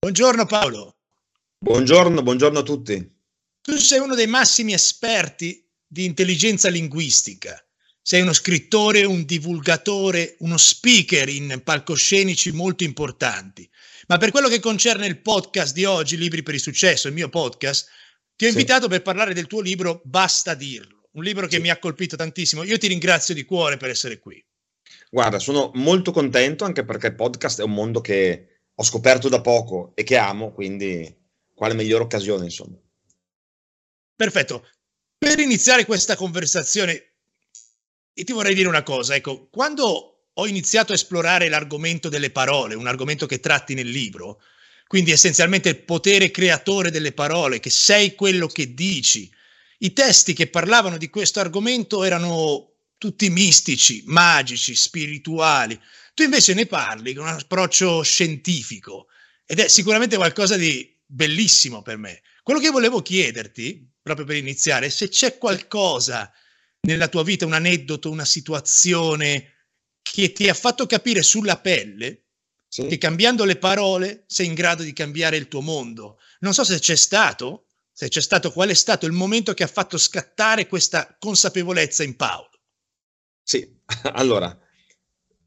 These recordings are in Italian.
Buongiorno Paolo. Buongiorno, buongiorno a tutti. Tu sei uno dei massimi esperti di intelligenza linguistica. Sei uno scrittore, un divulgatore, uno speaker in palcoscenici molto importanti. Ma per quello che concerne il podcast di oggi, Libri per il successo, il mio podcast, ti ho sì. invitato per parlare del tuo libro Basta dirlo, un libro che sì. mi ha colpito tantissimo. Io ti ringrazio di cuore per essere qui. Guarda, sono molto contento anche perché il podcast è un mondo che ho scoperto da poco e che amo, quindi quale migliore occasione, insomma. Perfetto. Per iniziare questa conversazione, ti vorrei dire una cosa, ecco, quando ho iniziato a esplorare l'argomento delle parole, un argomento che tratti nel libro, quindi essenzialmente il potere creatore delle parole, che sei quello che dici, i testi che parlavano di questo argomento erano tutti mistici, magici, spirituali. Tu invece ne parli con un approccio scientifico ed è sicuramente qualcosa di bellissimo per me. Quello che volevo chiederti, proprio per iniziare, è se c'è qualcosa nella tua vita, un aneddoto, una situazione che ti ha fatto capire sulla pelle sì. che cambiando le parole sei in grado di cambiare il tuo mondo. Non so se c'è stato, se c'è stato, qual è stato il momento che ha fatto scattare questa consapevolezza in Paolo. Sì, allora,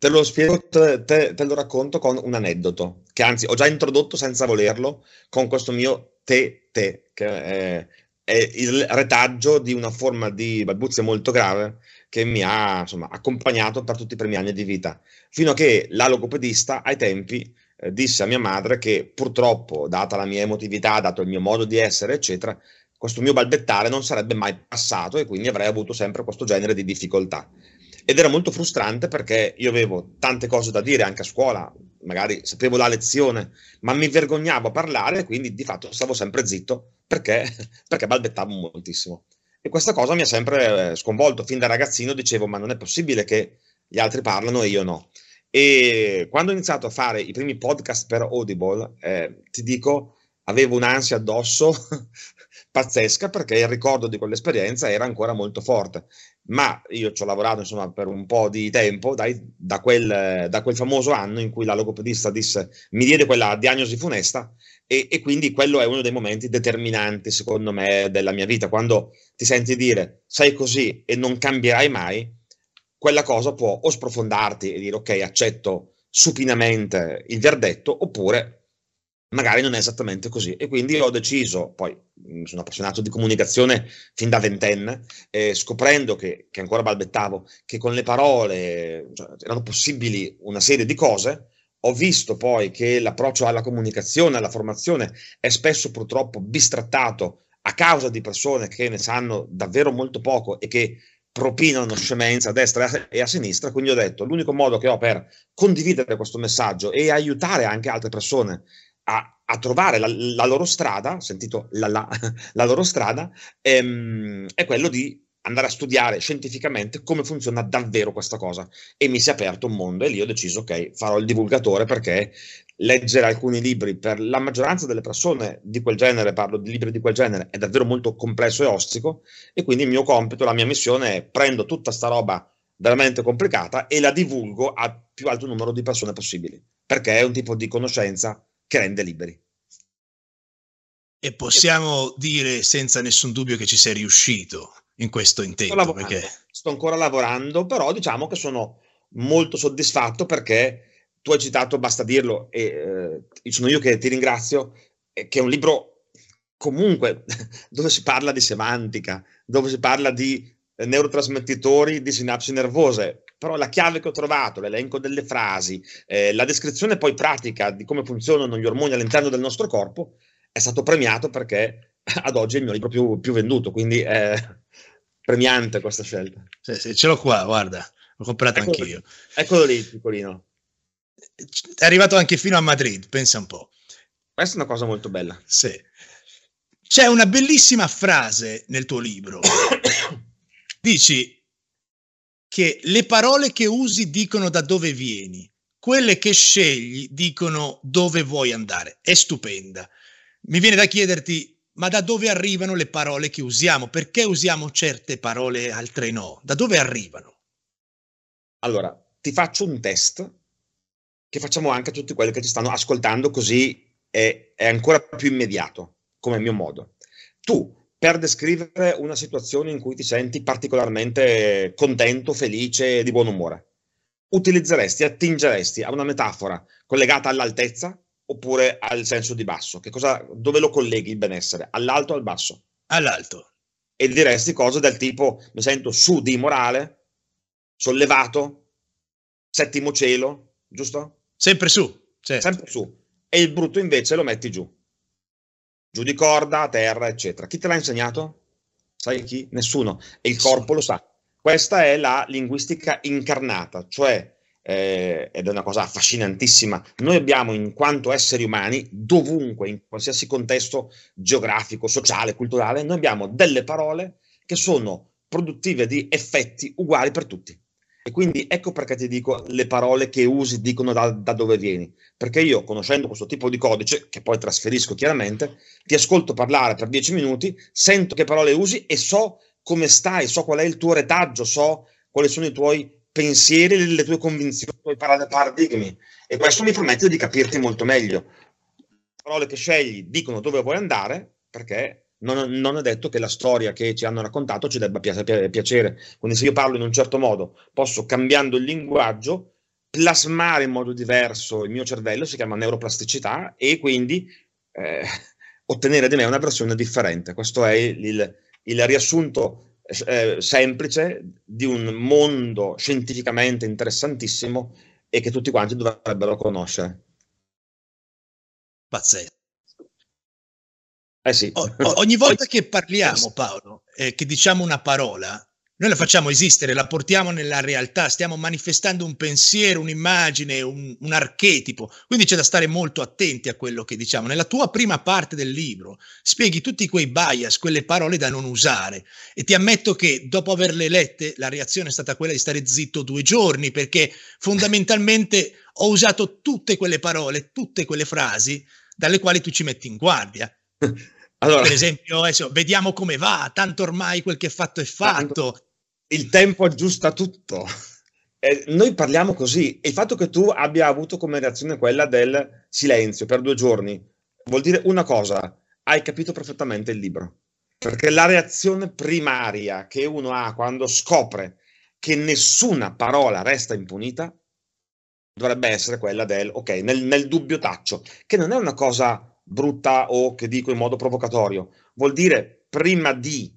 te lo spiego, te, te, te, lo racconto con un aneddoto, che anzi ho già introdotto senza volerlo con questo mio te, te, che è, è il retaggio di una forma di balbuzia molto grave che mi ha insomma, accompagnato per tutti i primi anni di vita, fino a che la logopedista ai tempi eh, disse a mia madre che purtroppo, data la mia emotività, dato il mio modo di essere, eccetera, questo mio balbettare non sarebbe mai passato e quindi avrei avuto sempre questo genere di difficoltà. Ed era molto frustrante perché io avevo tante cose da dire anche a scuola, magari sapevo la lezione, ma mi vergognavo a parlare, quindi di fatto stavo sempre zitto perché, perché balbettavo moltissimo. E questa cosa mi ha sempre eh, sconvolto. Fin da ragazzino dicevo, ma non è possibile che gli altri parlano e io no. E quando ho iniziato a fare i primi podcast per Audible, eh, ti dico, avevo un'ansia addosso pazzesca perché il ricordo di quell'esperienza era ancora molto forte. Ma io ci ho lavorato insomma per un po' di tempo, dai, da, quel, da, quel, famoso anno in cui la logopedista disse, mi diede quella diagnosi funesta e, e, quindi quello è uno dei momenti determinanti secondo me della mia vita. Quando ti senti dire sei così e non cambierai mai, quella cosa può o sprofondarti e dire ok, accetto supinamente il verdetto oppure magari non è esattamente così. E quindi ho deciso, poi sono appassionato di comunicazione fin da ventenne, eh, scoprendo che, che, ancora balbettavo, che con le parole cioè, erano possibili una serie di cose. Ho visto poi che l'approccio alla comunicazione, alla formazione è spesso purtroppo bistrattato a causa di persone che ne sanno davvero molto poco e che propinano scemenza a destra e a sinistra, quindi ho detto l'unico modo che ho per condividere questo messaggio e aiutare anche altre persone a, a trovare la, la, loro strada, sentito la, la, la loro strada, ehm, è quello di andare a studiare scientificamente come funziona davvero questa cosa. E mi si è aperto un mondo e lì ho deciso ok farò il divulgatore perché leggere alcuni libri per la maggioranza delle persone di quel genere parlo di libri di quel genere è davvero molto complesso e ostico e quindi il mio compito la mia missione è prendo tutta sta roba veramente complicata e la divulgo a più alto numero di persone possibili perché è un tipo di conoscenza che rende liberi. E possiamo dire senza nessun dubbio che ci sei riuscito in questo intento. Sto, perché... sto ancora lavorando, però diciamo che sono molto soddisfatto perché tu hai citato, basta dirlo, e eh, sono io che ti ringrazio, che è un libro comunque dove si parla di semantica, dove si parla di neurotrasmettitori di sinapsi nervose, però la chiave che ho trovato, l'elenco delle frasi, eh, la descrizione poi pratica di come funzionano gli ormoni all'interno del nostro corpo è stato premiato perché ad oggi è il mio libro più, più venduto, quindi è premiante questa scelta. Sì, sì, ce l'ho qua, guarda, l'ho comprato eccolo anch'io. Eccolo lì, piccolino. È arrivato anche fino a Madrid, pensa un po'. Questa è una cosa molto bella. Sì. C'è una bellissima frase nel tuo libro. Dici, che le parole che usi dicono da dove vieni, quelle che scegli dicono dove vuoi andare. È stupenda. Mi viene da chiederti, ma da dove arrivano le parole che usiamo? Perché usiamo certe parole e altre no? Da dove arrivano? Allora, ti faccio un test che facciamo anche a tutti quelli che ci stanno ascoltando, così è, è ancora più immediato, come mio modo. Tu, per descrivere una situazione in cui ti senti particolarmente contento, felice, di buon umore, utilizzeresti, attingeresti a una metafora collegata all'altezza oppure al senso di basso? Che cosa, dove lo colleghi il benessere? All'alto o al basso? All'alto. E diresti cose del tipo mi sento su di morale, sollevato, settimo cielo, giusto? Sempre su. Certo. Sempre su. E il brutto invece lo metti giù. Giù di corda, terra, eccetera. Chi te l'ha insegnato? Sai chi? Nessuno. E il corpo lo sa. Questa è la linguistica incarnata, cioè, eh, ed è una cosa affascinantissima, noi abbiamo in quanto esseri umani, dovunque, in qualsiasi contesto geografico, sociale, culturale, noi abbiamo delle parole che sono produttive di effetti uguali per tutti. E quindi ecco perché ti dico le parole che usi dicono da, da, dove vieni. Perché io, conoscendo questo tipo di codice, che poi trasferisco chiaramente, ti ascolto parlare per dieci minuti, sento che parole usi e so come stai, so qual è il tuo retaggio, so quali sono i tuoi pensieri, le tue convinzioni, i tuoi paradigmi. E questo mi permette di capirti molto meglio. Le parole che scegli dicono dove vuoi andare, perché non, non, è detto che la storia che ci hanno raccontato ci debba piacere. Quindi se io parlo in un certo modo, posso, cambiando il linguaggio, plasmare in modo diverso il mio cervello, si chiama neuroplasticità, e quindi eh, ottenere di me una versione differente. Questo è il, il riassunto eh, semplice di un mondo scientificamente interessantissimo e che tutti quanti dovrebbero conoscere. Pazzesco. Eh sì. O, ogni volta che parliamo, Paolo, eh, che diciamo una parola, noi la facciamo esistere, la portiamo nella realtà, stiamo manifestando un pensiero, un'immagine, un, un, archetipo, quindi c'è da stare molto attenti a quello che diciamo. Nella tua prima parte del libro spieghi tutti quei bias, quelle parole da non usare e ti ammetto che dopo averle lette la reazione è stata quella di stare zitto due giorni perché fondamentalmente ho usato tutte quelle parole, tutte quelle frasi dalle quali tu ci metti in guardia allora, per esempio, adesso vediamo come va, tanto ormai quel che è fatto è fatto. Il tempo aggiusta tutto. Eh, noi parliamo così e il fatto che tu abbia avuto come reazione quella del silenzio per due giorni vuol dire una cosa, hai capito perfettamente il libro. Perché la reazione primaria che uno ha quando scopre che nessuna parola resta impunita dovrebbe essere quella del ok, nel, nel dubbio taccio, che non è una cosa brutta o che dico in modo provocatorio, vuol dire prima di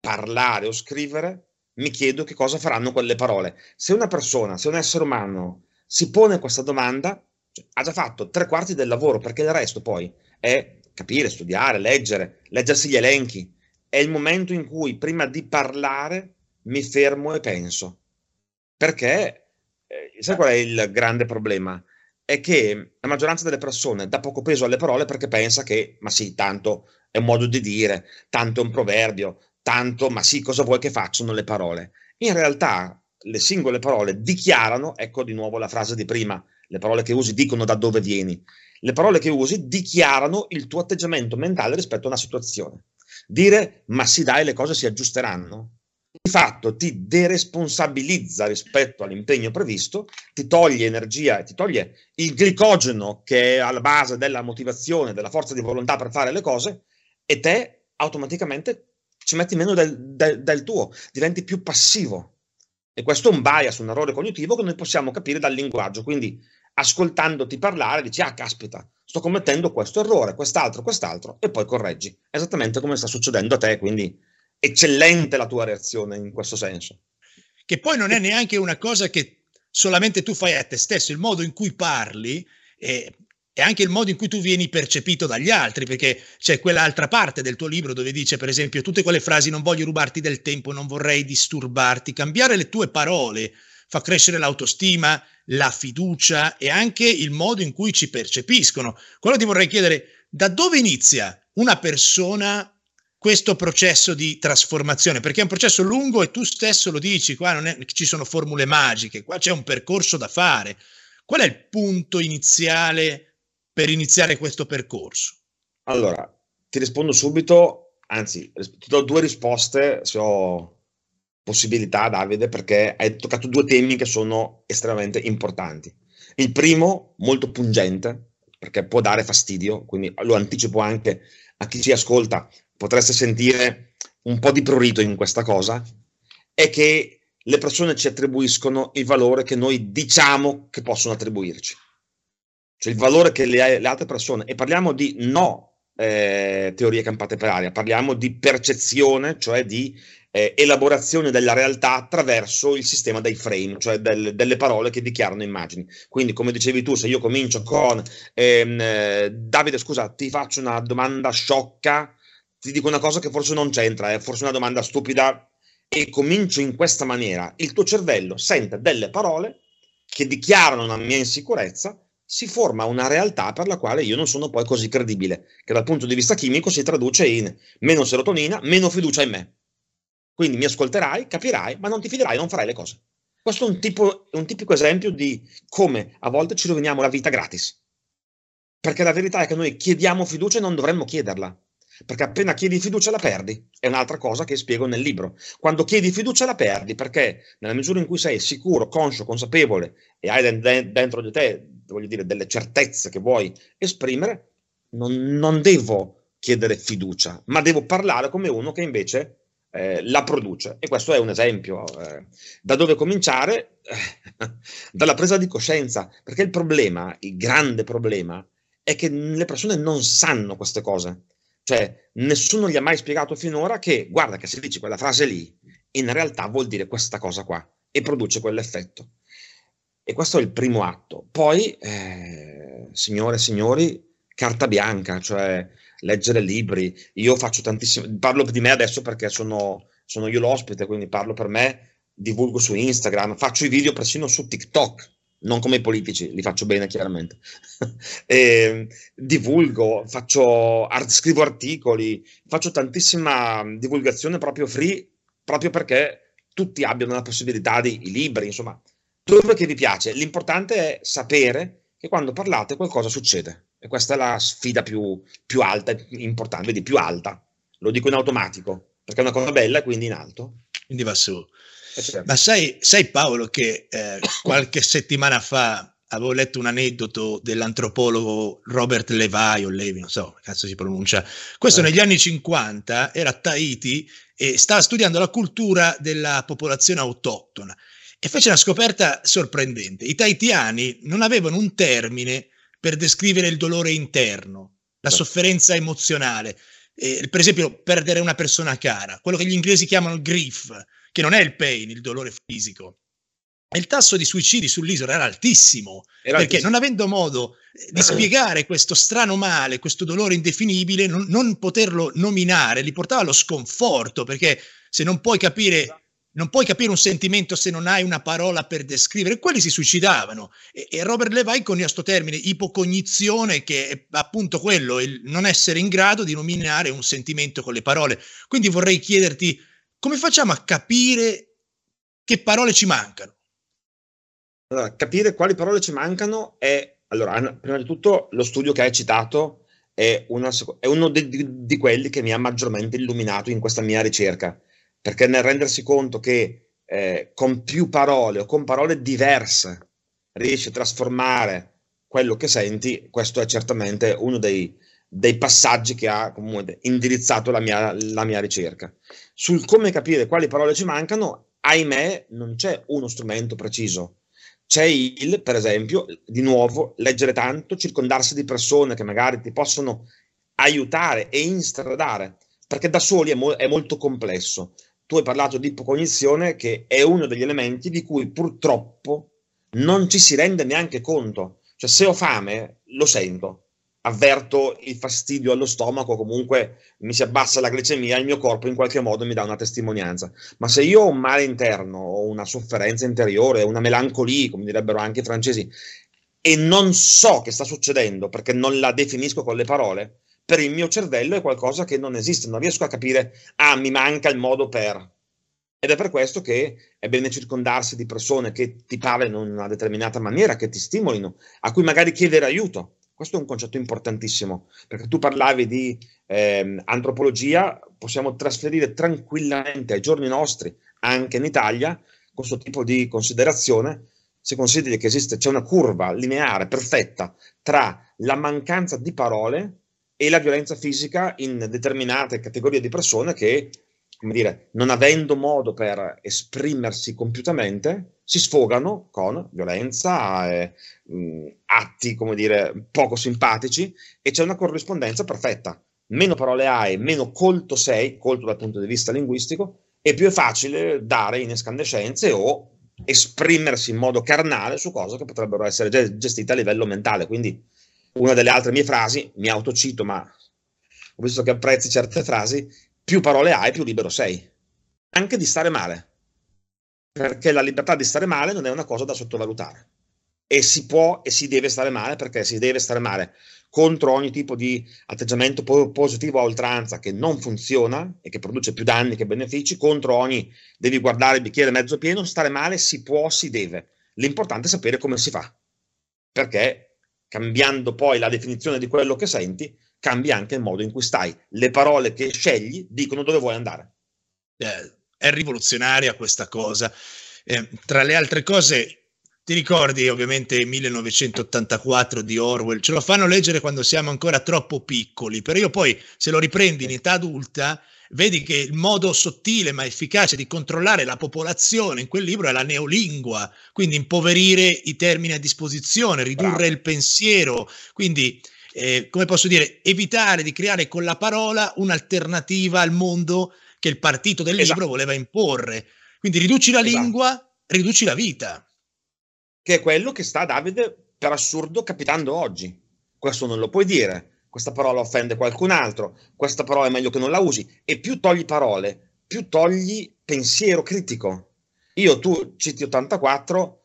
parlare o scrivere mi chiedo che cosa faranno quelle parole. Se una persona, se un essere umano si pone questa domanda, cioè, ha già fatto tre quarti del lavoro, perché il resto poi è capire, studiare, leggere, leggersi gli elenchi. È il momento in cui prima di parlare mi fermo e penso. Perché, eh, sai qual è il grande problema? È che la maggioranza delle persone dà poco peso alle parole perché pensa che, ma sì, tanto è un modo di dire, tanto è un proverbio, tanto, ma sì, cosa vuoi che facciano le parole? In realtà le singole parole dichiarano, ecco di nuovo la frase di prima, le parole che usi dicono da dove vieni, le parole che usi dichiarano il tuo atteggiamento mentale rispetto a una situazione. Dire, ma sì, dai, le cose si aggiusteranno, di fatto ti deresponsabilizza rispetto all'impegno previsto, ti toglie energia e ti toglie il glicogeno che è alla base della motivazione, della forza di volontà per fare le cose e te automaticamente ci metti meno del, del, del tuo, diventi più passivo. E questo è un bias, un errore cognitivo che noi possiamo capire dal linguaggio. Quindi ascoltandoti parlare dici, ah caspita, sto commettendo questo errore, quest'altro, quest'altro, e poi correggi. Esattamente come sta succedendo a te, quindi eccellente la tua reazione in questo senso. Che poi non è neanche una cosa che solamente tu fai a te stesso, il modo in cui parli è, è anche il modo in cui tu vieni percepito dagli altri, perché c'è quell'altra parte del tuo libro dove dice, per esempio, tutte quelle frasi non voglio rubarti del tempo, non vorrei disturbarti, cambiare le tue parole fa crescere l'autostima, la fiducia e anche il modo in cui ci percepiscono. Quello ti vorrei chiedere, da dove inizia una persona questo processo di trasformazione, perché è un processo lungo e tu stesso lo dici, qua non è, ci sono formule magiche, qua c'è un percorso da fare. Qual è il punto iniziale per iniziare questo percorso? Allora, ti rispondo subito, anzi, ti do due risposte se ho possibilità, Davide, perché hai toccato due temi che sono estremamente importanti. Il primo, molto pungente, perché può dare fastidio, quindi lo anticipo anche a chi ci ascolta, potreste sentire un po' di prurito in questa cosa, è che le persone ci attribuiscono il valore che noi diciamo che possono attribuirci, cioè il valore che le, le altre persone, e parliamo di no eh, teorie campate per aria, parliamo di percezione, cioè di eh, elaborazione della realtà attraverso il sistema dei frame, cioè del, delle parole che dichiarano immagini. Quindi, come dicevi tu, se io comincio con ehm, eh, Davide, scusa, ti faccio una domanda sciocca, ti dico una cosa che forse non c'entra, è forse una domanda stupida, e comincio in questa maniera, il tuo cervello sente delle parole che dichiarano una mia insicurezza si forma una realtà per la quale io non sono poi così credibile, che dal punto di vista chimico si traduce in meno serotonina, meno fiducia in me. Quindi mi ascolterai, capirai, ma non ti fiderai, non farai le cose. Questo è un, tipo, un tipico esempio di come a volte ci roviniamo la vita gratis. Perché la verità è che noi chiediamo fiducia e non dovremmo chiederla. Perché appena chiedi fiducia la perdi. È un'altra cosa che spiego nel libro. Quando chiedi fiducia la perdi perché nella misura in cui sei sicuro, conscio, consapevole e hai dentro di te, voglio dire, delle certezze che vuoi esprimere, non, non devo chiedere fiducia, ma devo parlare come uno che invece eh, la produce. E questo è un esempio. Eh, da dove cominciare? dalla presa di coscienza, perché il problema, il grande problema, è che le persone non sanno queste cose. Cioè, nessuno gli ha mai spiegato finora che, guarda, che se dici quella frase lì, in realtà vuol dire questa cosa qua e produce quell'effetto. E questo è il primo atto. Poi, eh, signore e signori, carta bianca, cioè leggere libri. Io faccio tantissimo, parlo di me adesso perché sono, sono io l'ospite, quindi parlo per me, divulgo su Instagram, faccio i video persino su TikTok, non come i politici, li faccio bene chiaramente. e, divulgo, faccio, scrivo articoli, faccio tantissima divulgazione proprio free, proprio perché tutti abbiano la possibilità i libri, insomma, dove che vi piace. L'importante è sapere che quando parlate qualcosa succede. E questa è la sfida più, più alta, importante, di più alta. Lo dico in automatico, perché è una cosa bella e quindi in alto. Quindi va su. Eh, certo. Ma sai, sai, Paolo che eh, qualche settimana fa avevo letto un aneddoto dell'antropologo Robert Levi o Levi, non so cazzo si pronuncia. Questo eh. negli anni 50 era a Tahiti e stava studiando la cultura della popolazione autoctona e fece una scoperta sorprendente. I tahitiani non avevano un termine per descrivere il dolore interno, la Beh. sofferenza emozionale. Eh, per esempio, perdere una persona cara, quello che gli inglesi chiamano grief, che non è il pain, il dolore fisico. Il tasso di suicidi sull'isola era altissimo, era perché altissimo. non avendo modo eh, di spiegare questo strano male, questo dolore indefinibile, non, non poterlo nominare, li portava allo sconforto, perché se non puoi capire non puoi capire un sentimento se non hai una parola per descrivere. Quelli si suicidavano. E, e Robert Levine coniò questo termine ipocognizione, che è appunto quello, il non essere in grado di nominare un sentimento con le parole. Quindi vorrei chiederti come facciamo a capire che parole ci mancano? Allora, capire quali parole ci mancano è, allora, prima di tutto, lo studio che hai citato è, una, è uno di, di, quelli che mi ha maggiormente illuminato in questa mia ricerca perché nel rendersi conto che eh, con più parole o con parole diverse riesci a trasformare quello che senti, questo è certamente uno dei, dei passaggi che ha comunque indirizzato la mia, la mia ricerca. Sul come capire quali parole ci mancano, ahimè, non c'è uno strumento preciso. C'è il, per esempio, di nuovo, leggere tanto, circondarsi di persone che magari ti possono aiutare e instradare, perché da soli è, mo- è molto complesso tu hai parlato di ipocognizione che è uno degli elementi di cui purtroppo non ci si rende neanche conto. Cioè se ho fame lo sento, avverto il fastidio allo stomaco, comunque mi si abbassa la glicemia, il mio corpo in qualche modo mi dà una testimonianza. Ma se io ho un male interno, ho una sofferenza interiore, una melancolia, come direbbero anche i francesi, e non so che sta succedendo perché non la definisco con le parole, per il mio cervello è qualcosa che non esiste, non riesco a capire, ah, mi manca il modo per. Ed è per questo che è bene circondarsi di persone che ti parlino in una determinata maniera, che ti stimolino, a cui magari chiedere aiuto. Questo è un concetto importantissimo, perché tu parlavi di eh, antropologia, possiamo trasferire tranquillamente ai giorni nostri, anche in Italia, questo tipo di considerazione, se consideri che esiste, c'è una curva lineare perfetta tra la mancanza di parole e la violenza fisica in determinate categorie di persone che, come dire, non avendo modo per esprimersi compiutamente, si sfogano con violenza, eh, atti, come dire, poco simpatici e c'è una corrispondenza perfetta. Meno parole hai, meno colto sei, colto dal punto di vista linguistico, e più è facile dare in escandescenze o esprimersi in modo carnale su cose che potrebbero essere gestite a livello mentale. Quindi una delle altre mie frasi, mi autocito, ma ho visto che apprezzi certe frasi, più parole hai, più libero sei. Anche di stare male. Perché la libertà di stare male non è una cosa da sottovalutare. E si può e si deve stare male perché si deve stare male contro ogni tipo di atteggiamento positivo a oltranza che non funziona e che produce più danni che benefici, contro ogni devi guardare il bicchiere mezzo pieno, stare male si può, si deve. L'importante è sapere come si fa, perché cambiando poi la definizione di quello che senti, cambia anche il modo in cui stai. Le parole che scegli dicono dove vuoi andare. Eh, è rivoluzionaria questa cosa. Eh, tra le altre cose, ti ricordi ovviamente 1984 di Orwell? Ce lo fanno leggere quando siamo ancora troppo piccoli, però io poi se lo riprendi in età adulta vedi che il modo sottile ma efficace di controllare la popolazione in quel libro è la neolingua, quindi impoverire i termini a disposizione, ridurre Bravo. il pensiero, quindi eh, come posso dire, evitare di creare con la parola un'alternativa al mondo che il partito del esatto. libro voleva imporre. Quindi riduci la esatto. lingua, riduci la vita che è quello che sta Davide per assurdo capitando oggi. Questo non lo puoi dire, questa parola offende qualcun altro, questa parola è meglio che non la usi e più togli parole, più togli pensiero critico. Io tu citi 84,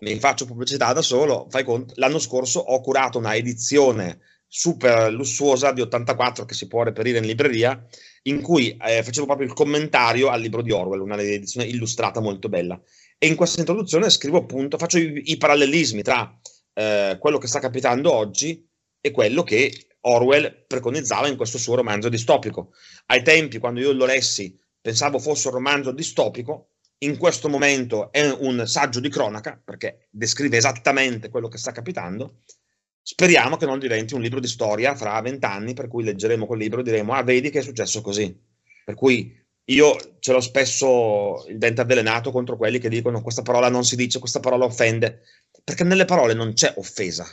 mi faccio pubblicità da solo, fai conto, l'anno scorso ho curato una edizione super lussuosa di 84 che si può reperire in libreria, in cui eh, facevo proprio il commentario al libro di Orwell, una edizione illustrata molto bella. E in questa introduzione scrivo appunto, faccio i, i parallelismi tra eh, quello che sta capitando oggi e quello che Orwell preconizzava in questo suo romanzo distopico. Ai tempi, quando io lo lessi, pensavo fosse un romanzo distopico, in questo momento è un saggio di cronaca, perché descrive esattamente quello che sta capitando. Speriamo che non diventi un libro di storia fra vent'anni, per cui leggeremo quel libro e diremo, ah, vedi che è successo così. Per cui io ce l'ho spesso il dente avvelenato contro quelli che dicono questa parola non si dice, questa parola offende, perché nelle parole non c'è offesa.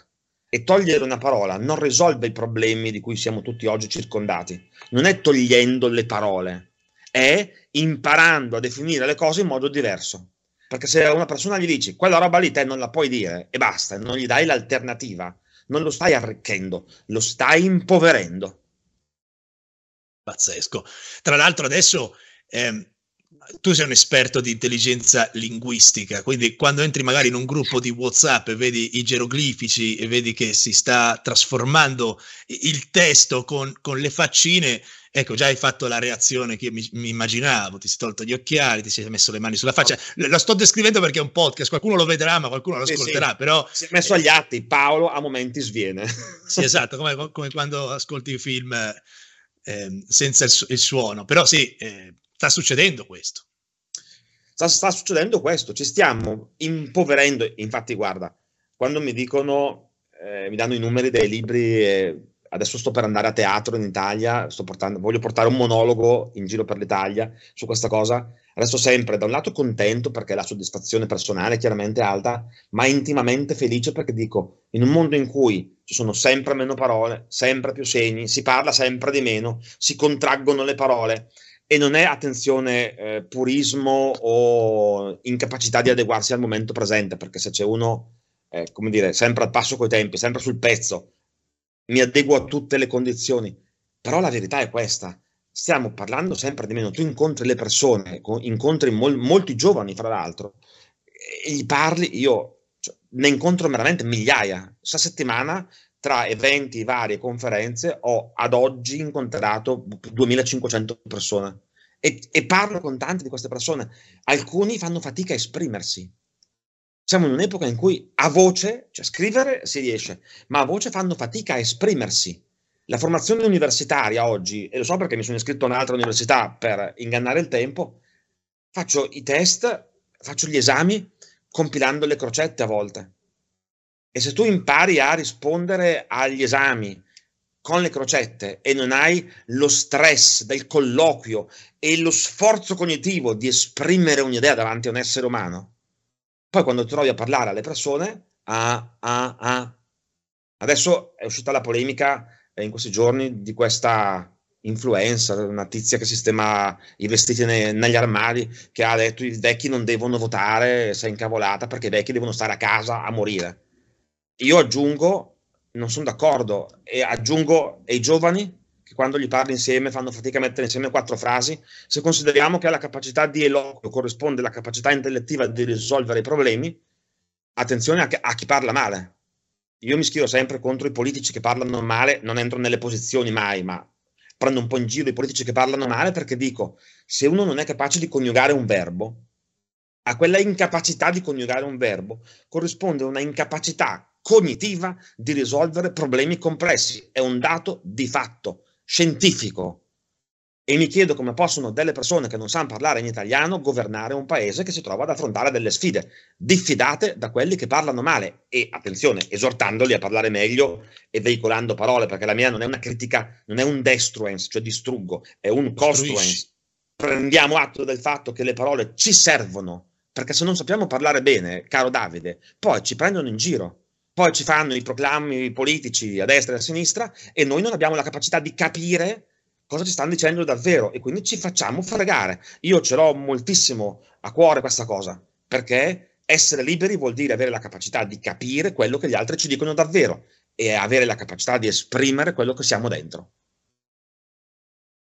E togliere una parola non risolve i problemi di cui siamo tutti oggi circondati. Non è togliendo le parole, è imparando a definire le cose in modo diverso. Perché se a una persona gli dici quella roba lì te non la puoi dire e basta, non gli dai l'alternativa, non lo stai arricchendo, lo stai impoverendo. Pazzesco. Tra l'altro adesso eh, tu sei un esperto di intelligenza linguistica, quindi quando entri magari in un gruppo di WhatsApp e vedi i geroglifici e vedi che si sta trasformando il testo con, con le faccine, ecco, già hai fatto la reazione che io mi, mi, immaginavo, ti sei tolto gli occhiali, ti sei messo le mani sulla faccia. Lo sto descrivendo perché è un podcast, qualcuno lo vedrà, ma qualcuno lo ascolterà, sì, sì. però... Si è messo agli atti, Paolo a momenti sviene. Sì, esatto, come, come quando ascolti i film eh, senza il, il, suono, però sì, eh, sta succedendo questo. Sta, sta, succedendo questo, ci stiamo impoverendo, infatti guarda, quando mi dicono, eh, mi danno i numeri dei libri, adesso sto per andare a teatro in Italia, portando, voglio portare un monologo in giro per l'Italia su questa cosa, resto sempre da un lato contento perché la soddisfazione personale è chiaramente alta, ma intimamente felice perché dico, in un mondo in cui ci sono sempre meno parole, sempre più segni, si parla sempre di meno, si contraggono le parole e non è attenzione eh, purismo o incapacità di adeguarsi al momento presente, perché se c'è uno, eh, come dire, sempre al passo coi tempi, sempre sul pezzo, mi adeguo a tutte le condizioni. Però la verità è questa. Stiamo parlando sempre di meno. Tu incontri le persone, incontri mol- molti giovani, fra l'altro, e gli parli, io cioè, ne incontro veramente migliaia. Questa settimana, tra eventi, varie conferenze, ho ad oggi incontrato 2500 persone. E, e parlo con tante di queste persone. Alcuni fanno fatica a esprimersi siamo in un'epoca in cui a voce, cioè scrivere si riesce, ma a voce fanno fatica a esprimersi. La formazione universitaria oggi, e lo so perché mi sono iscritto a un'altra università per ingannare il tempo, faccio i test, faccio gli esami compilando le crocette a volte. E se tu impari a rispondere agli esami con le crocette e non hai lo stress del colloquio e lo sforzo cognitivo di esprimere un'idea davanti a un essere umano, poi quando trovi a parlare alle persone, ah, ah, ah. Adesso è uscita la polemica eh, in questi giorni di questa influencer, una tizia che sistema i vestiti ne, negli armadi, che ha detto i vecchi non devono votare, è incavolata perché i vecchi devono stare a casa a morire. Io aggiungo, non sono d'accordo, e aggiungo ai giovani che quando gli parli insieme fanno fatica a mettere insieme quattro frasi, se consideriamo che alla capacità di eloquio corrisponde la capacità intellettiva di risolvere i problemi, attenzione a, a chi parla male. Io mi schiero sempre contro i politici che parlano male, non entro nelle posizioni mai, ma prendo un po' in giro i politici che parlano male perché dico, se uno non è capace di coniugare un verbo, a quella incapacità di coniugare un verbo corrisponde una incapacità cognitiva di risolvere problemi complessi. È un dato di fatto scientifico. E mi chiedo come possono delle persone che non sanno parlare in italiano governare un paese che si trova ad affrontare delle sfide, diffidate da quelli che parlano male e, attenzione, esortandoli a parlare meglio e veicolando parole, perché la mia non è una critica, non è un destruence, cioè distruggo, è un construence. Prendiamo atto del fatto che le parole ci servono, perché se non sappiamo parlare bene, caro Davide, poi ci prendono in giro. Poi ci fanno i proclami politici a destra e a sinistra e noi non abbiamo la capacità di capire cosa ci stanno dicendo davvero e quindi ci facciamo fregare. Io ce l'ho moltissimo a cuore questa cosa, perché essere liberi vuol dire avere la capacità di capire quello che gli altri ci dicono davvero e avere la capacità di esprimere quello che siamo dentro.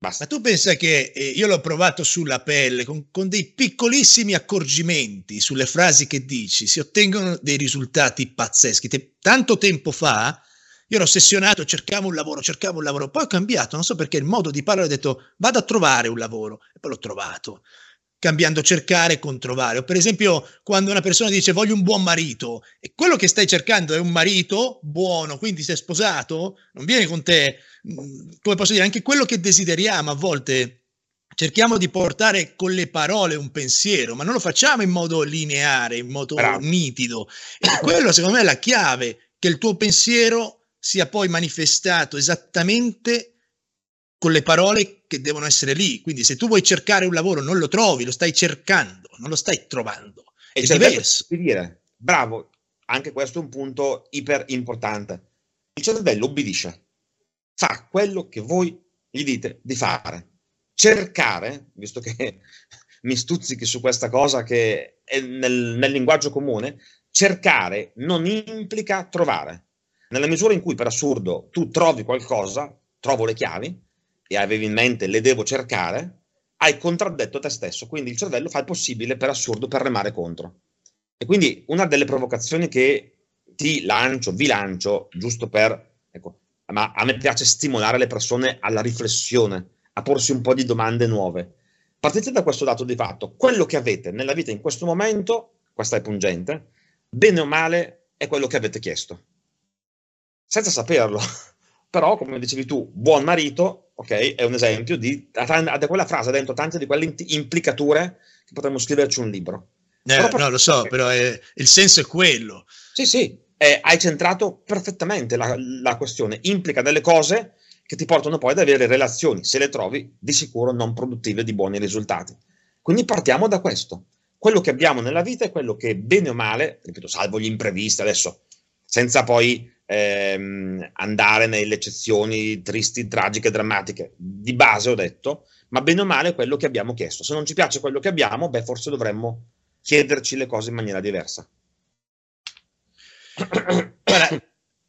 Basta. Ma tu pensa che eh, io l'ho provato sulla pelle con, con, dei piccolissimi accorgimenti sulle frasi che dici, si ottengono dei risultati pazzeschi. Te, tanto tempo fa io ero ossessionato, cercavo un lavoro, cercavo un lavoro, poi ho cambiato, non so perché il modo di parlare ho detto vado a trovare un lavoro e poi l'ho trovato, cambiando cercare con trovare. O per esempio quando una persona dice voglio un buon marito e quello che stai cercando è un marito buono, quindi sei sposato, non viene con te, mm, come posso dire, anche quello che desideriamo a volte cerchiamo di portare con le parole un pensiero, ma non lo facciamo in modo lineare, in modo Bravo. nitido. E quello secondo me è la chiave, che il tuo pensiero sia poi manifestato esattamente con le parole che devono essere lì. Quindi se tu vuoi cercare un lavoro non lo trovi, lo stai cercando, non lo stai trovando. E è diverso. Dire, bravo, anche questo è un punto iper importante. Il cervello obbedisce, fa quello che voi gli dite di fare. Cercare, visto che mi stuzzichi su questa cosa che è nel, nel linguaggio comune, cercare non implica trovare nella misura in cui per assurdo tu trovi qualcosa, trovo le chiavi e avevi in mente le devo cercare, hai contraddetto te stesso, quindi il cervello fa il possibile per assurdo per remare contro. E quindi una delle provocazioni che ti lancio, vi lancio, giusto per, ecco, ma a me piace stimolare le persone alla riflessione, a porsi un po' di domande nuove. Partite da questo dato di fatto, quello che avete nella vita in questo momento, questa è pungente, bene o male è quello che avete chiesto senza saperlo. Però, come dicevi tu, buon marito, ok, è un esempio di, ha quella frase dentro tante di quelle implicature che potremmo scriverci un libro. Eh, no, lo so, però è, il senso è quello. Sì, sì, è, hai centrato perfettamente la, la questione. Implica delle cose che ti portano poi ad avere relazioni, se le trovi, di sicuro non produttive di buoni risultati. Quindi partiamo da questo. Quello che abbiamo nella vita è quello che, bene o male, ripeto, salvo gli imprevisti, adesso, senza poi ehm, andare nelle eccezioni tristi, tragiche, drammatiche. Di base ho detto, ma bene o male quello che abbiamo chiesto. Se non ci piace quello che abbiamo, beh, forse dovremmo chiederci le cose in maniera diversa. Guarda,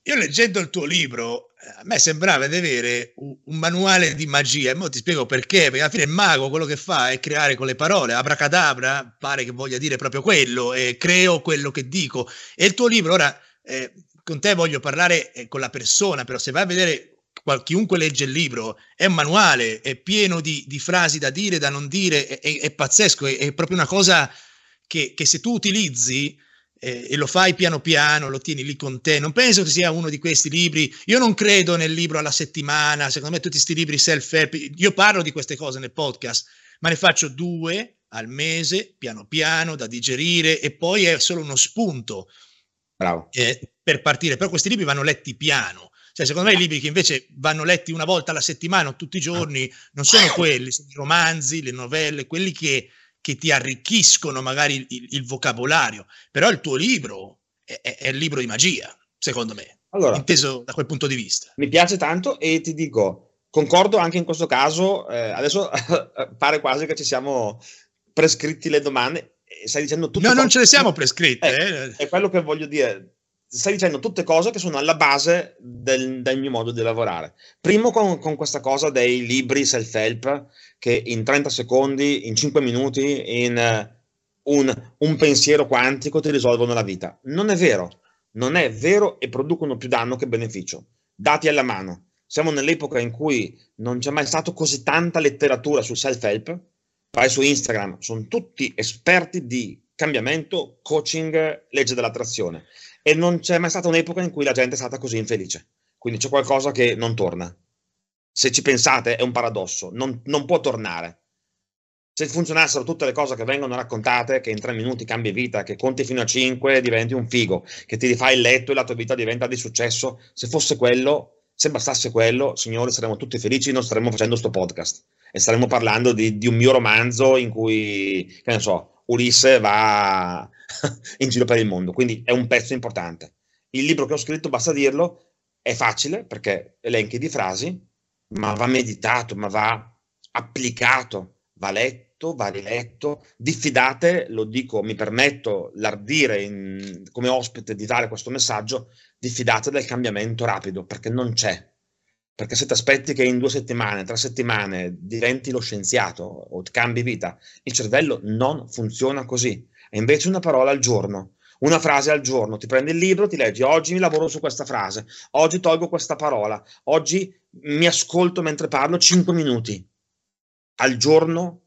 io leggendo il tuo libro, a me sembrava di avere un, manuale di magia, e ora ti spiego perché, perché alla fine il mago quello che fa è creare con le parole, abracadabra, pare che voglia dire proprio quello, e creo quello che dico. E il tuo libro, ora, eh, con te voglio parlare eh, con la persona, però se vai a vedere chiunque legge il libro, è un manuale, è pieno di, di frasi da dire, da non dire, è, è, è pazzesco, è, è, proprio una cosa che, che se tu utilizzi eh, e lo fai piano piano, lo tieni lì con te, non penso che sia uno di questi libri, io non credo nel libro alla settimana, secondo me tutti questi libri self-help, io parlo di queste cose nel podcast, ma ne faccio due al mese, piano piano, da digerire e poi è solo uno spunto eh, per partire. Però questi libri vanno letti piano. Cioè, secondo me i libri che invece vanno letti una volta alla settimana o tutti i giorni non sono quelli, sono i romanzi, le novelle, quelli che, che ti arricchiscono magari il, il, vocabolario. Però il tuo libro è, è, è il libro di magia, secondo me, allora, inteso da quel punto di vista. Mi piace tanto e ti dico, concordo anche in questo caso, eh, adesso pare quasi che ci siamo prescritti le domande. Stai dicendo tutte No, non ce le siamo prescritte. Eh, eh. È quello che voglio dire stai dicendo tutte cose che sono alla base del, del mio modo di lavorare. Primo con, con, questa cosa dei libri self-help che in 30 secondi, in 5 minuti, in uh, un, un, pensiero quantico ti risolvono la vita. Non è vero, non è vero e producono più danno che beneficio. Dati alla mano. Siamo nell'epoca in cui non c'è mai stata così tanta letteratura sul self-help. Vai su Instagram, sono tutti esperti di cambiamento, coaching, legge dell'attrazione e non c'è mai stata un'epoca in cui la gente è stata così infelice. Quindi c'è qualcosa che non torna. Se ci pensate è un paradosso, non, non può tornare. Se funzionassero tutte le cose che vengono raccontate, che in tre minuti cambi vita, che conti fino a cinque diventi un figo, che ti rifai il letto e la tua vita diventa di successo, se fosse quello, se bastasse quello, signori, saremmo tutti felici, non staremmo facendo questo podcast e staremmo parlando di, di un mio romanzo in cui, che ne so, Ulisse va in giro per il mondo, quindi è un pezzo importante. Il libro che ho scritto, basta dirlo, è facile perché elenchi di frasi, ma va meditato, ma va applicato, va letto, va riletto. Diffidate, lo dico, mi permetto l'ardire in, come ospite di dare questo messaggio, diffidate del cambiamento rapido perché non c'è perché se ti aspetti che in due settimane, tre settimane diventi lo scienziato o cambi vita, il cervello non funziona così. È invece una parola al giorno, una frase al giorno. Ti prendi il libro, ti leggi, oggi mi lavoro su questa frase, oggi tolgo questa parola, oggi mi ascolto mentre parlo 5 minuti al giorno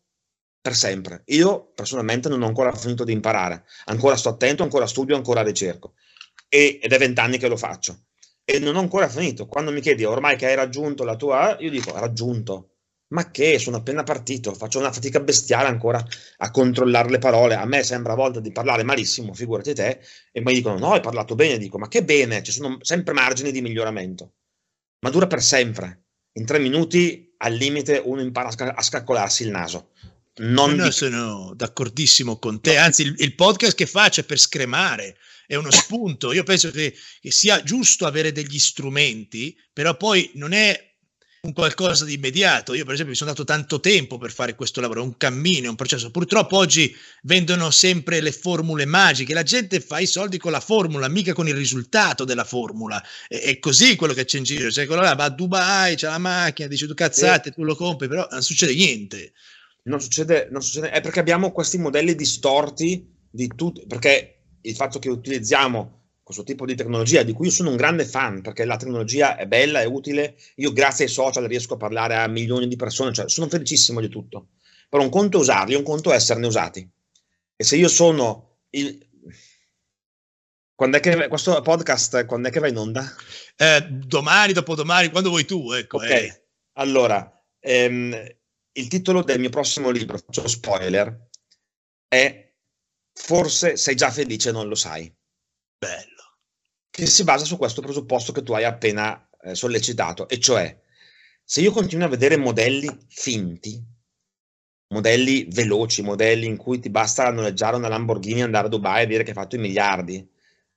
per sempre. Io personalmente non ho ancora finito di imparare, ancora sto attento, ancora studio, ancora ricerco e, ed è vent'anni che lo faccio e non ho ancora finito. Quando mi chiedi ormai che hai raggiunto la tua, io dico raggiunto. Ma che sono appena partito, faccio una fatica bestiale ancora a controllare le parole. A me sembra a volte di parlare malissimo, figurati te, e mi dicono no, hai parlato bene. Dico ma che bene, ci sono sempre margini di miglioramento. Ma dura per sempre. In tre minuti al limite uno impara a, sca- a scaccolarsi il naso. Non no, di... sono d'accordissimo con te, anzi il, il podcast che faccio è per scremare è uno spunto. Io penso che, che, sia giusto avere degli strumenti, però poi non è un qualcosa di immediato. Io, per esempio, mi sono dato tanto tempo per fare questo lavoro, è un cammino, è un processo. Purtroppo oggi vendono sempre le formule magiche, la gente fa i soldi con la formula, mica con il risultato della formula. È, è così quello che c'è in giro. Cioè, quello là va a Dubai, c'è la macchina, dice tu cazzate, tu lo compri, però non succede niente. Non succede, non succede, è perché abbiamo questi modelli distorti di tutti, perché il fatto che utilizziamo questo tipo di tecnologia, di cui io sono un grande fan, perché la tecnologia è bella, è utile, io grazie ai social riesco a parlare a milioni di persone, cioè sono felicissimo di tutto. Però un conto è usarli, un conto è esserne usati. E se io sono il... Quando è che questo podcast, quando è che va in onda? Eh, domani, dopodomani, quando vuoi tu, ecco. Ok, eh. allora, ehm, il titolo del mio prossimo libro, faccio spoiler, è forse sei già felice e non lo sai. Bello. Che si basa su questo presupposto che tu hai appena eh, sollecitato, e cioè, se io continuo a vedere modelli finti, modelli veloci, modelli in cui ti basta noleggiare una Lamborghini, andare a Dubai e dire che hai fatto i miliardi,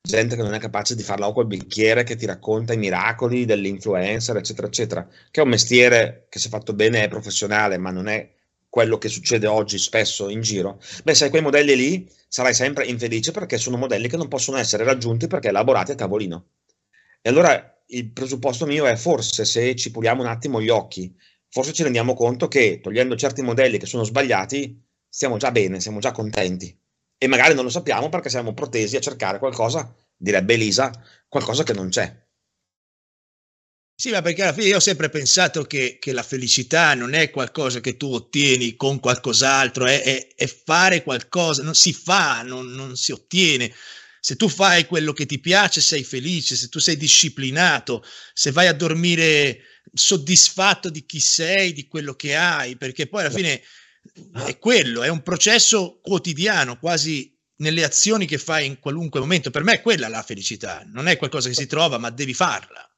gente che non è capace di farla col bicchiere, che ti racconta i miracoli dell'influencer, eccetera, eccetera, che è un mestiere che se fatto bene è professionale, ma non è quello che succede oggi spesso in giro, beh, se hai quei modelli lì sarai sempre infelice perché sono modelli che non possono essere raggiunti perché elaborati a tavolino. E allora il presupposto mio è forse se ci puliamo un attimo gli occhi, forse ci rendiamo conto che togliendo certi modelli che sono sbagliati, stiamo già bene, siamo già contenti. E magari non lo sappiamo perché siamo protesi a cercare qualcosa, direbbe Elisa, qualcosa che non c'è. Sì, ma perché alla fine io ho sempre pensato che, che, la felicità non è qualcosa che tu ottieni con qualcos'altro, è, è, è fare qualcosa, non si fa, non, non, si ottiene. Se tu fai quello che ti piace, sei felice, se tu sei disciplinato, se vai a dormire soddisfatto di chi sei, di quello che hai, perché poi alla fine è quello, è un processo quotidiano, quasi nelle azioni che fai in qualunque momento. Per me è quella la felicità, non è qualcosa che si trova, ma devi farla.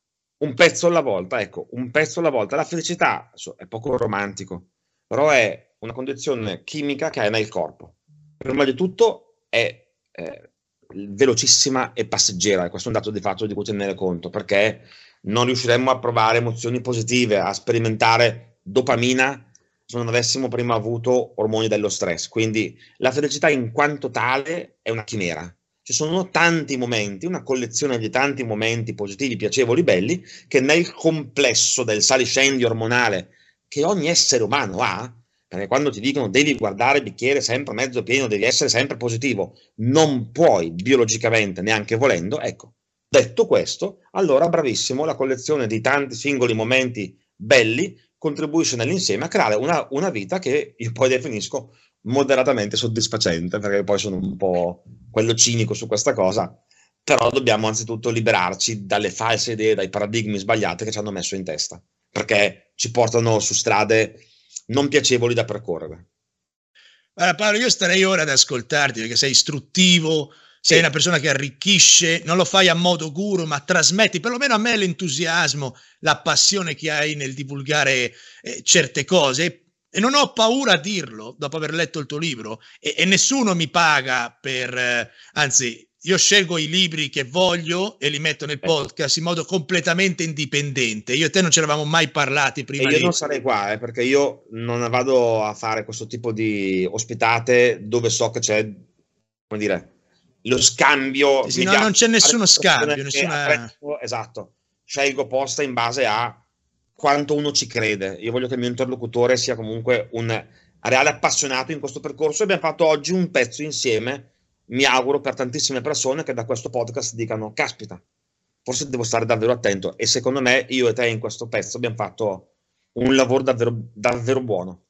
Un pezzo alla volta, ecco, un pezzo alla volta. La felicità è poco romantico, però è una condizione chimica che hai nel corpo. Prima di tutto è eh, velocissima e passeggera, questo è un dato di fatto di cui tenere conto, perché non riusciremmo a provare emozioni positive, a sperimentare dopamina se non avessimo prima avuto ormoni dello stress. Quindi la felicità in quanto tale è una chimera. Ci sono tanti momenti, una collezione di tanti momenti positivi, piacevoli, belli, che nel complesso del saliscendi ormonale che ogni essere umano ha, perché quando ti dicono devi guardare il bicchiere sempre mezzo pieno, devi essere sempre positivo, non puoi biologicamente, neanche volendo, ecco, detto questo, allora bravissimo, la collezione di tanti singoli momenti belli contribuisce nell'insieme a creare una, una vita che io poi definisco moderatamente soddisfacente, perché poi sono un po' quello cinico su questa cosa, però dobbiamo anzitutto liberarci dalle false idee, dai paradigmi sbagliati che ci hanno messo in testa, perché ci portano su strade non piacevoli da percorrere. Allora Paolo, io starei ora ad ascoltarti perché sei istruttivo, sei una persona che arricchisce, non lo fai a modo guru, ma trasmetti perlomeno a me l'entusiasmo, la passione che hai nel divulgare eh, certe cose. E non ho paura a dirlo dopo aver letto il tuo libro e, e nessuno mi paga per, eh, anzi, io scelgo i libri che voglio e li metto nel podcast in modo completamente indipendente. Io e te non ci eravamo mai parlati prima. E io non sarei qua eh, perché io non vado a fare questo tipo di ospitate dove so che c'è, come dire, lo scambio. Sì, no, non c'è nessuno scambio. Nessuna... Esatto. Scelgo posta in base a quanto uno ci crede. Io voglio che il mio interlocutore sia comunque un reale appassionato in questo percorso. Abbiamo fatto oggi un pezzo insieme. Mi auguro per tantissime persone che da questo podcast dicano: Caspita, forse devo stare davvero attento. E secondo me, io e te in questo pezzo abbiamo fatto un lavoro davvero, davvero buono.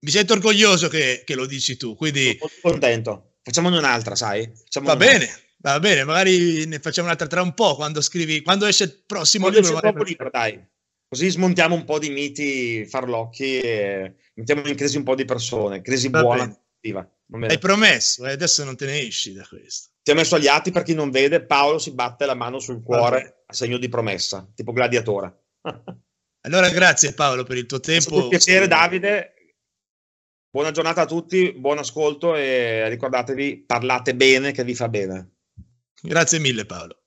Mi sento orgoglioso che, che lo dici tu. Quindi... Sono contento. Facciamone un'altra, sai? Facciamo va un'altra. bene, va bene, magari ne facciamo un'altra tra un po' quando scrivi, quando esce il prossimo quando libro. Magari... libro dai. Così smontiamo un po' di miti farlocchi e mettiamo in crisi un po' di persone. Crisi va buona. Hai promesso, eh? adesso non te ne esci da questo. Ti ho messo agli atti per chi non vede, Paolo si batte la mano sul cuore a segno di promessa, tipo gladiatore. allora grazie Paolo per il tuo tempo. Un piacere Davide, Buona giornata a tutti, buon ascolto e ricordatevi, parlate bene che vi fa bene. Grazie mille Paolo.